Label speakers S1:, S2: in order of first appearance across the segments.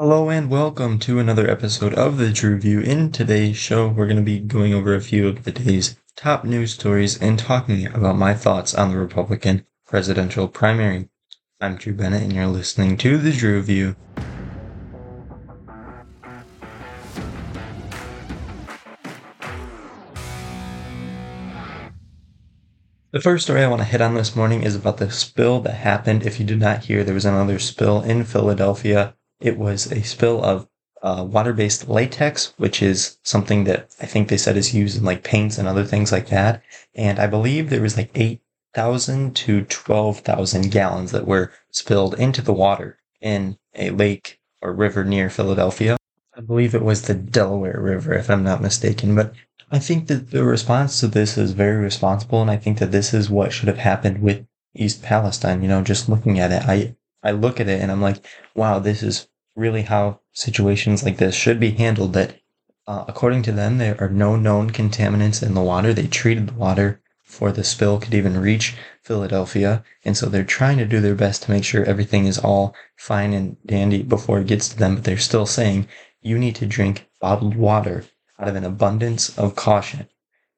S1: Hello and welcome to another episode of the Drew View. In today's show, we're going to be going over a few of the day's top news stories and talking about my thoughts on the Republican presidential primary. I'm Drew Bennett, and you're listening to the Drew View. The first story I want to hit on this morning is about the spill that happened. If you did not hear, there was another spill in Philadelphia it was a spill of uh, water-based latex, which is something that I think they said is used in like paints and other things like that. And I believe there was like eight thousand to twelve thousand gallons that were spilled into the water in a lake or river near Philadelphia. I believe it was the Delaware River, if I'm not mistaken. But I think that the response to this is very responsible, and I think that this is what should have happened with East Palestine. You know, just looking at it, I I look at it and I'm like, wow, this is really how situations like this should be handled. That uh, according to them, there are no known contaminants in the water. They treated the water before the spill could even reach Philadelphia. And so they're trying to do their best to make sure everything is all fine and dandy before it gets to them. But they're still saying you need to drink bottled water out of an abundance of caution.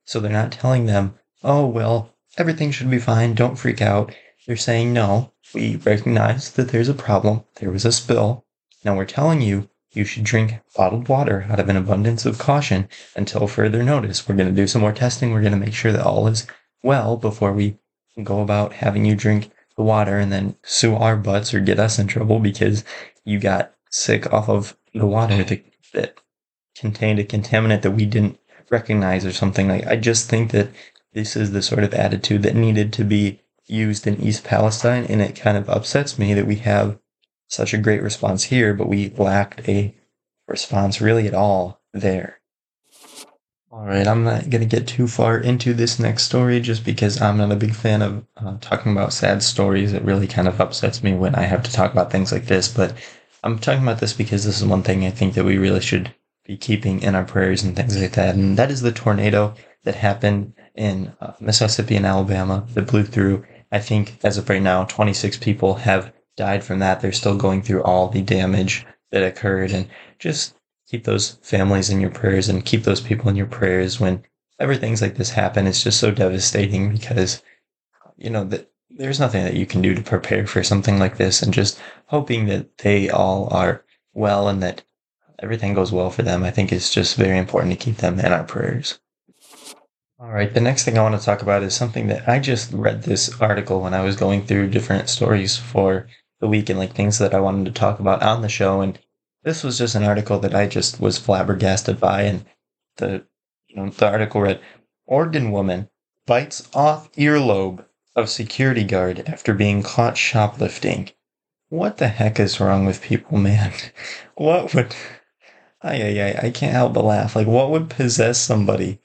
S1: So they're not telling them, oh, well, everything should be fine. Don't freak out. They're saying, no, we recognize that there's a problem. There was a spill. Now we're telling you you should drink bottled water out of an abundance of caution until further notice. We're going to do some more testing. We're going to make sure that all is well before we go about having you drink the water and then sue our butts or get us in trouble because you got sick off of the water that, that contained a contaminant that we didn't recognize or something like I just think that this is the sort of attitude that needed to be used in East Palestine and it kind of upsets me that we have such a great response here, but we lacked a response really at all there. All right, I'm not going to get too far into this next story just because I'm not a big fan of uh, talking about sad stories. It really kind of upsets me when I have to talk about things like this, but I'm talking about this because this is one thing I think that we really should be keeping in our prayers and things like that. And that is the tornado that happened in uh, Mississippi and Alabama that blew through. I think as of right now, 26 people have died from that. They're still going through all the damage that occurred. And just keep those families in your prayers and keep those people in your prayers when everything's like this happen. It's just so devastating because, you know, that there's nothing that you can do to prepare for something like this and just hoping that they all are well and that everything goes well for them. I think it's just very important to keep them in our prayers. All right, the next thing I want to talk about is something that I just read this article when I was going through different stories for the week and like things that I wanted to talk about on the show. And this was just an article that I just was flabbergasted by. And the you know the article read Oregon woman bites off earlobe of security guard after being caught shoplifting. What the heck is wrong with people, man? What would I, I, I can't help but laugh. Like what would possess somebody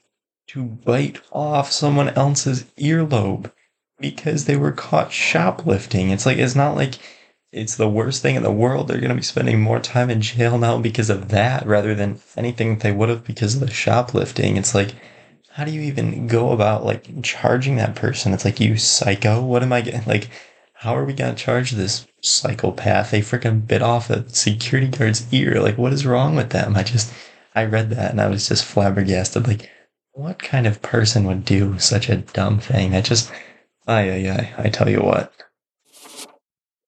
S1: to bite off someone else's earlobe because they were caught shoplifting? It's like it's not like it's the worst thing in the world. They're going to be spending more time in jail now because of that rather than anything they would have because of the shoplifting. It's like, how do you even go about like charging that person? It's like, you psycho. What am I getting? Like, how are we going to charge this psychopath? They freaking bit off a security guard's ear. Like, what is wrong with them? I just, I read that and I was just flabbergasted. Like, what kind of person would do such a dumb thing? I just, I, I, I, I tell you what.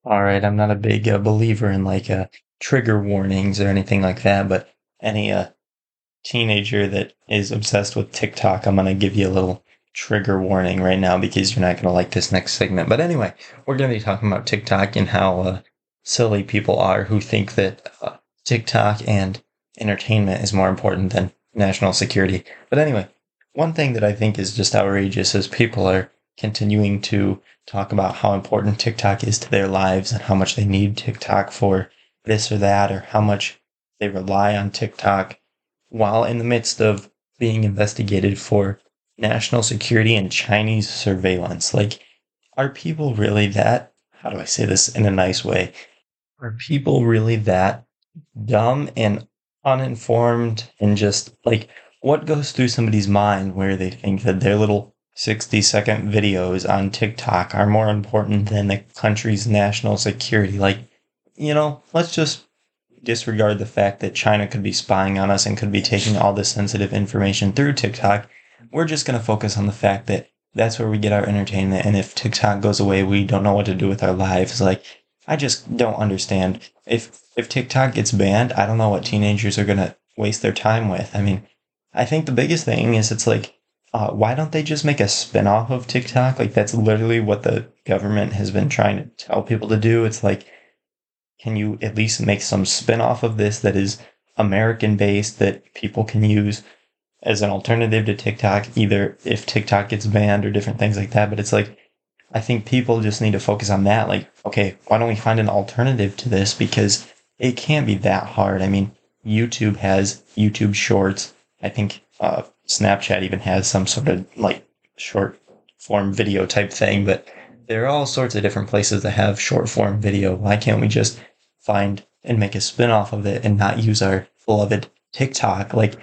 S1: All right, I'm not a big uh, believer in like uh, trigger warnings or anything like that, but any uh, teenager that is obsessed with TikTok, I'm gonna give you a little trigger warning right now because you're not gonna like this next segment. But anyway, we're gonna be talking about TikTok and how uh, silly people are who think that uh, TikTok and entertainment is more important than national security. But anyway, one thing that I think is just outrageous is people are continuing to talk about how important TikTok is to their lives and how much they need TikTok for this or that, or how much they rely on TikTok while in the midst of being investigated for national security and Chinese surveillance. Like, are people really that, how do I say this in a nice way? Are people really that dumb and uninformed and just like, what goes through somebody's mind where they think that their little 60 second videos on TikTok are more important than the country's national security. Like, you know, let's just disregard the fact that China could be spying on us and could be taking all this sensitive information through TikTok. We're just going to focus on the fact that that's where we get our entertainment. And if TikTok goes away, we don't know what to do with our lives. Like, I just don't understand. If if TikTok gets banned, I don't know what teenagers are going to waste their time with. I mean, I think the biggest thing is it's like, uh, why don't they just make a spinoff of TikTok? Like, that's literally what the government has been trying to tell people to do. It's like, can you at least make some spinoff of this that is American based that people can use as an alternative to TikTok, either if TikTok gets banned or different things like that? But it's like, I think people just need to focus on that. Like, okay, why don't we find an alternative to this? Because it can't be that hard. I mean, YouTube has YouTube Shorts. I think uh, Snapchat even has some sort of like short form video type thing, but there are all sorts of different places that have short form video. Why can't we just find and make a spin off of it and not use our beloved TikTok? Like,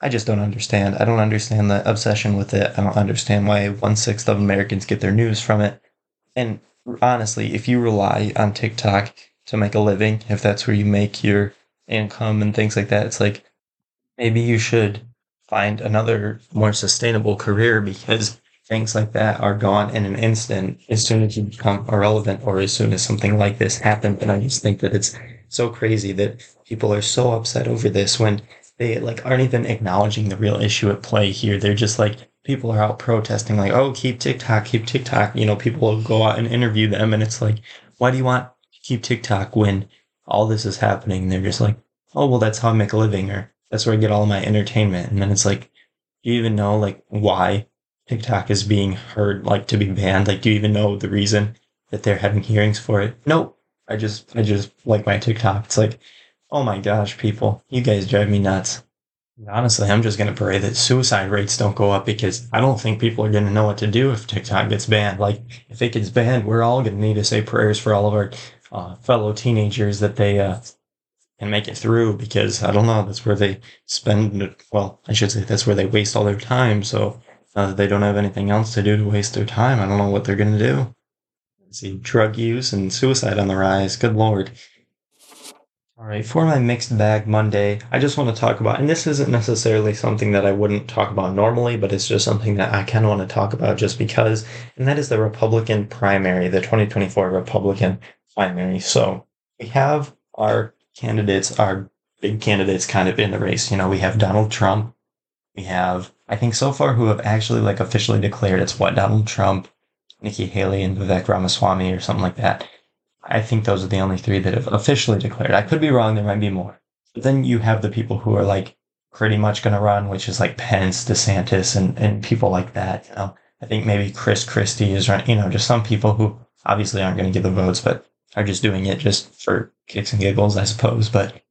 S1: I just don't understand. I don't understand the obsession with it. I don't understand why one sixth of Americans get their news from it. And honestly, if you rely on TikTok to make a living, if that's where you make your income and things like that, it's like maybe you should find another more sustainable career because things like that are gone in an instant as soon as you become irrelevant or as soon as something like this happens. And I just think that it's so crazy that people are so upset over this when they like aren't even acknowledging the real issue at play here. They're just like people are out protesting like, oh, keep TikTok, keep TikTok. You know, people will go out and interview them and it's like, why do you want to keep TikTok when all this is happening? And they're just like, oh, well, that's how I make a living or that's where I get all my entertainment. And then it's like, do you even know like why TikTok is being heard like to be banned? Like, do you even know the reason that they're having hearings for it? Nope. I just, I just like my TikTok. It's like, oh my gosh, people, you guys drive me nuts. honestly, I'm just to pray that suicide rates don't go up because I don't think people are to know what to do if TikTok gets banned. Like, if it gets banned, we're all to need to say prayers for all of our uh, fellow teenagers that they uh, can make it through because I don't know, that's where they spend, well, I should say that's where they waste all their time. So uh, they don't have anything else to do to waste their time. I don't know what they're going to do. See drug use and suicide on the rise. Good lord. All right, for my mixed bag Monday, I just want to talk about, and this isn't necessarily something that I wouldn't talk about normally, but it's just something that I kind of want to talk about just because, and that is the Republican primary, the 2024 Republican primary. So we have our candidates, are big candidates kind of in the race. You know, we have Donald Trump. We have, I think so far who have actually like officially declared it's what Donald Trump, Nikki Haley, and Vivek Ramaswamy or something like that. I think those are the only three that have officially declared. I could be wrong. There might be more. But then you have the people who are like pretty much going to run, which is like Pence, DeSantis, and, and people like that. You know, I think maybe Chris Christie is running, you know, just some people who obviously aren't going to get the votes, but are just doing it just for kicks and giggles, I suppose. But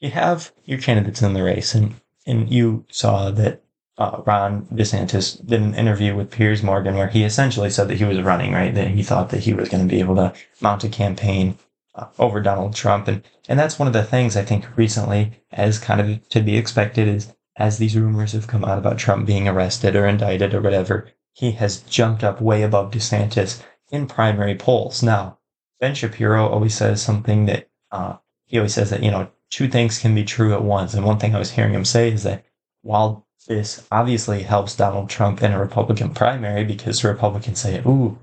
S1: you have your candidates in the race, and and you saw that uh, Ron DeSantis did an interview with Piers Morgan where he essentially said that he was running, right? That he thought that he was going to be able to mount a campaign uh, over Donald Trump, and and that's one of the things I think recently, as kind of to be expected, is as these rumors have come out about Trump being arrested or indicted or whatever, he has jumped up way above DeSantis in primary polls. Now, Ben Shapiro always says something that uh, he always says that you know two things can be true at once, and one thing I was hearing him say is that while this obviously helps Donald Trump in a Republican primary because Republicans say, "Ooh,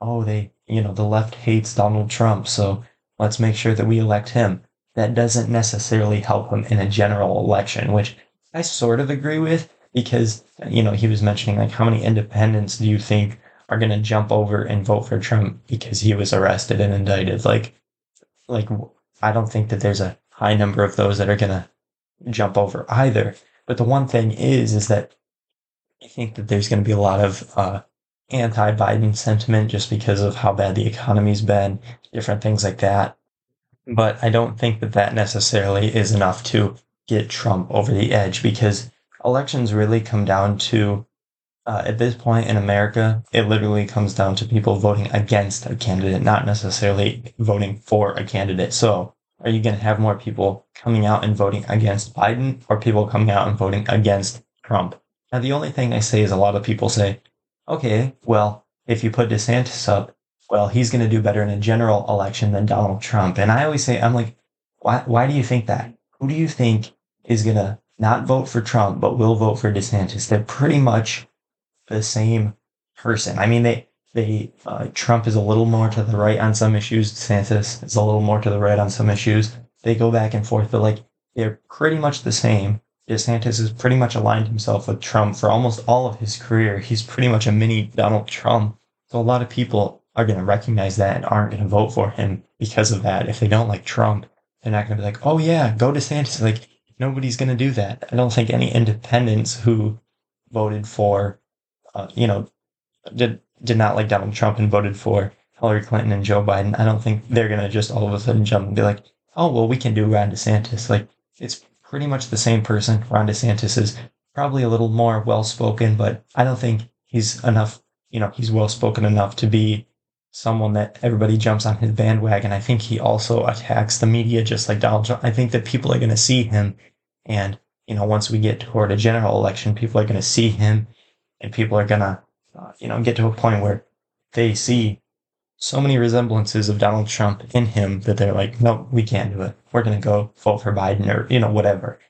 S1: oh, they you know the left hates Donald Trump, so let's make sure that we elect him." That doesn't necessarily help him in a general election, which I sort of agree with because you know he was mentioning like how many independents do you think are going to jump over and vote for Trump because he was arrested and indicted. Like, like I don't think that there's a high number of those that are going to jump over either. But the one thing is, is that I think that there's going to be a lot of uh, anti-Biden sentiment just because of how bad the economy's been, different things like that. But I don't think that that necessarily is enough to get Trump over the edge because elections really come down to uh, at this point in America, it literally comes down to people voting against a candidate, not necessarily voting for a candidate. So, are you going to have more people coming out and voting against Biden or people coming out and voting against Trump? Now, the only thing I say is a lot of people say, okay, well, if you put DeSantis up, well, he's going to do better in a general election than Donald Trump. And I always say, I'm like, Why, why do you think that? Who do you think is going to not vote for Trump, but will vote for DeSantis? They're pretty much the same person. I mean, they, they, uh, Trump is a little more to the right on some issues. DeSantis is a little more to the right on some issues. They go back and forth, but like they're pretty much the same. DeSantis has pretty much aligned himself with Trump for almost all of his career. He's pretty much a mini Donald Trump. So a lot of people are going to recognize that and aren't going to vote for him because of that. If they don't like Trump, they're not going to be like, oh yeah, go DeSantis. Like nobody's going to do that. I don't think any independents who voted for, uh, you know, did did not like Donald Trump and voted for Hillary Clinton and Joe Biden. I don't think they're to just all of a sudden jump and be like, oh well, we can do Ron DeSantis. Like it's pretty much the same person. Ron DeSantis is probably a little more well spoken, but I don't think he's enough. You know, he's well spoken enough to be someone that everybody jumps on his bandwagon. I think he also attacks the media just like Donald Trump. I think that people are going to see him. And, you know, once we get toward a general election, people are going to see him and people are to, uh, you know, get to a point where they see so many resemblances of Donald Trump in him that they're like, no, we can't do it. We're to go vote for Biden or, you know, whatever.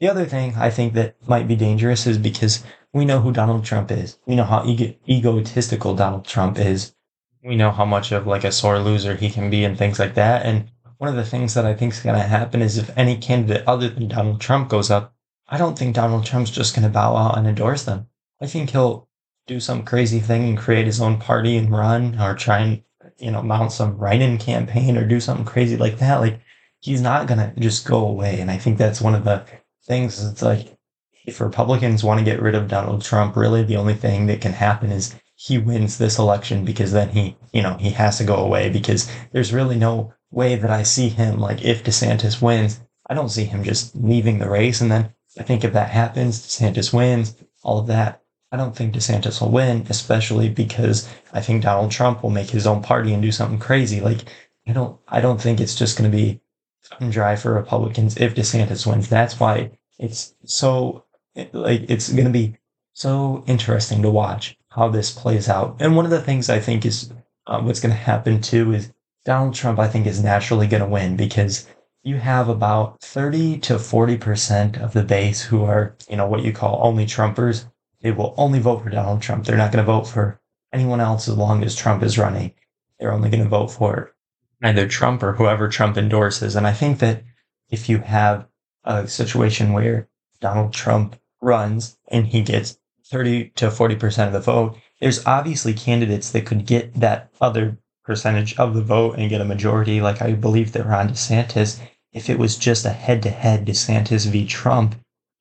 S1: The other thing I think that might be dangerous is because we know who Donald Trump is. We know how ego- egotistical Donald Trump is. We know how much of like a sore loser he can be and things like that. And one of the things that I think is going to happen is if any candidate other than Donald Trump goes up, I don't think Donald Trump's just going to bow out and endorse them. I think he'll do some crazy thing and create his own party and run or try and you know, mount some write-in campaign or do something crazy like that, like he's not gonna just go away. And I think that's one of the things. It's like if Republicans want to get rid of Donald Trump, really the only thing that can happen is he wins this election because then he, you know, he has to go away because there's really no way that I see him like if DeSantis wins, I don't see him just leaving the race. And then I think if that happens, DeSantis wins, all of that, I don't think DeSantis will win, especially because I think Donald Trump will make his own party and do something crazy. Like I don't I don't think it's just going to be dry for Republicans if DeSantis wins. That's why it's so like it's going to be so interesting to watch how this plays out. And one of the things I think is um, what's going to happen too is Donald Trump I think is naturally going to win because you have about 30 to 40% of the base who are, you know, what you call only Trumpers they will only vote for Donald Trump. They're not going to vote for anyone else as long as Trump is running. They're only going to vote for either Trump or whoever Trump endorses. And I think that if you have a situation where Donald Trump runs and he gets 30 to 40% of the vote, there's obviously candidates that could get that other percentage of the vote and get a majority. Like I believe that Ron DeSantis, if it was just a head to head DeSantis v. Trump,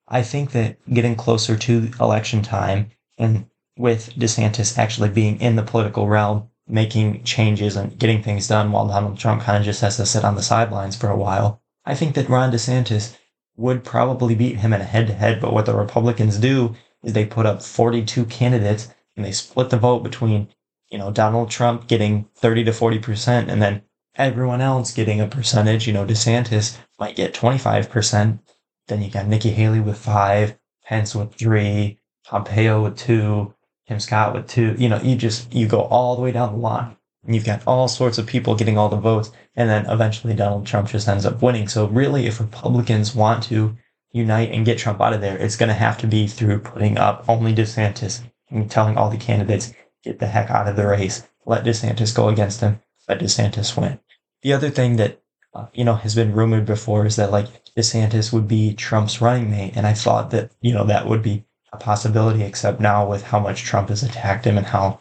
S1: I think that getting closer to election time and with DeSantis actually being in the political realm, making changes and getting things done while Donald Trump kind of just has to sit on the sidelines for a while, I think that Ron DeSantis would probably beat him in a head to head. But what the Republicans do is they put up 42 candidates and they split the vote between, you know, Donald Trump getting 30 to 40% and then everyone else getting a percentage. You know, DeSantis might get 25%. Then you got Nikki Haley with five, Pence with three, Pompeo with two, Tim Scott with two. You know, you just you go all the way down the line. And you've got all sorts of people getting all the votes, and then eventually Donald Trump just ends up winning. So really, if Republicans want to unite and get Trump out of there, it's going to have to be through putting up only DeSantis and telling all the candidates get the heck out of the race. Let DeSantis go against him. Let DeSantis win. The other thing that uh, you know has been rumored before is that like DeSantis would be Trump's running mate. And I thought that, you know, that would be a possibility, except now with how much Trump has attacked him and how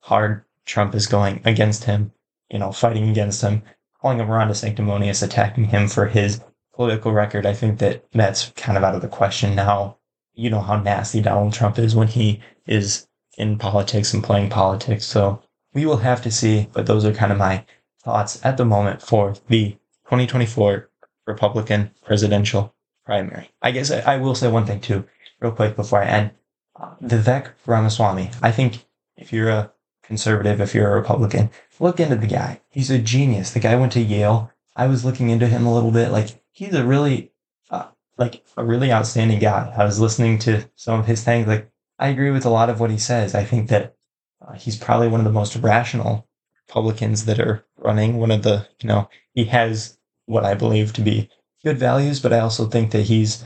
S1: hard Trump is going against him, you know, fighting against him, calling him Ron Sanctimonious, attacking him for his political record. I think that that's kind of out of the question now. You know how nasty Donald Trump is when he is in politics and playing politics. So we will have to see, but those are kind of my thoughts at the moment for the 2024 Republican presidential primary. I guess I, I will say one thing too, real quick before I end. Uh, Vivek Ramaswamy. I think if you're a conservative, if you're a Republican, look into the guy. He's a genius. The guy went to Yale. I was looking into him a little bit. Like he's a really, uh, like a really outstanding guy. I was listening to some of his things. Like I agree with a lot of what he says. I think that uh, he's probably one of the most rational Republicans that are running. One of the, you know, he has what I believe to be good values, but I also think that he's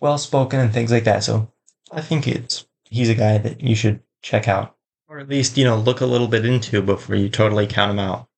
S1: well spoken and things like that. So I think it's he's a guy that you should check out, or at least you know look a little bit into before you totally count him out.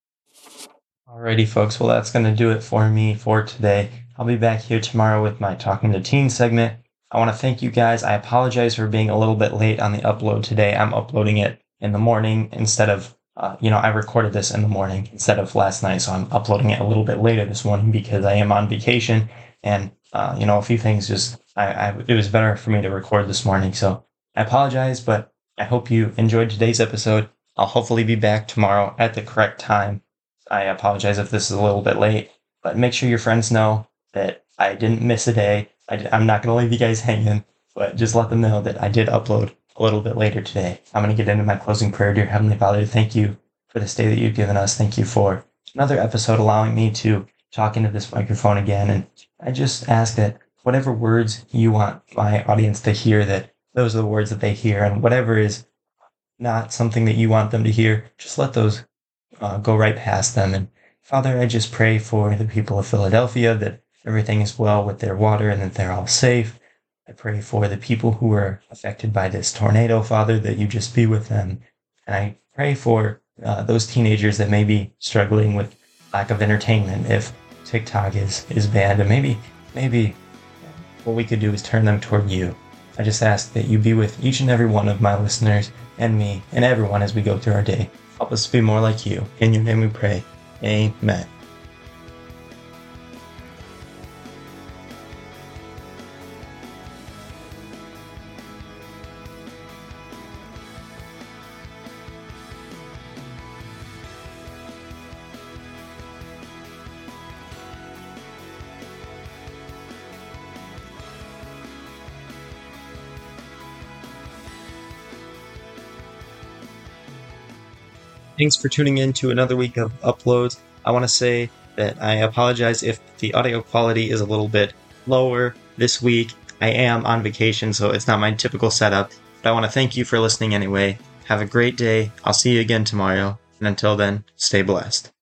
S1: Alrighty, folks. Well, that's to do it for me for today. I'll be back here tomorrow with my Talking to Teens segment. I want to thank you guys. I apologize for being a little bit late on the upload today. I'm uploading it in the morning instead of, uh, you know, I recorded this in the morning instead of last night. So I'm uploading it a little bit later this morning because I am on vacation and, uh, you know, a few things just, I, I, it was better for me to record this morning. So I apologize, but I hope you enjoyed today's episode. I'll hopefully be back tomorrow at the correct time. I apologize if this is a little bit late, but make sure your friends know that I didn't miss a day. I, am not going to leave you guys hanging, but just let them know that I did upload a little bit later today. I'm going to get into my closing prayer. Dear Heavenly Father, thank you for this day that you've given us. Thank you for another episode allowing me to talk into this microphone again. And I just ask that whatever words you want my audience to hear, that those are the words that they hear. And whatever is not something that you want them to hear, just let those uh, go right past them. And Father, I just pray for the people of Philadelphia that everything is well with their water and that they're all safe. I pray for the people who were affected by this tornado, Father, that you just be with them. And I pray for uh, those teenagers that may be struggling with lack of entertainment if TikTok is, is banned. And maybe, maybe what we could do is turn them toward you. I just ask that you be with each and every one of my listeners and me and everyone as we go through our day. Help us to be more like you. In your name we pray. Amen. Thanks for tuning in to another week of uploads. I want to say that I apologize if the audio quality is a little bit lower this week. I am on vacation, so it's not my typical setup. But I want to thank you for listening anyway. Have a great day. I'll see you again tomorrow. And until then, stay blessed.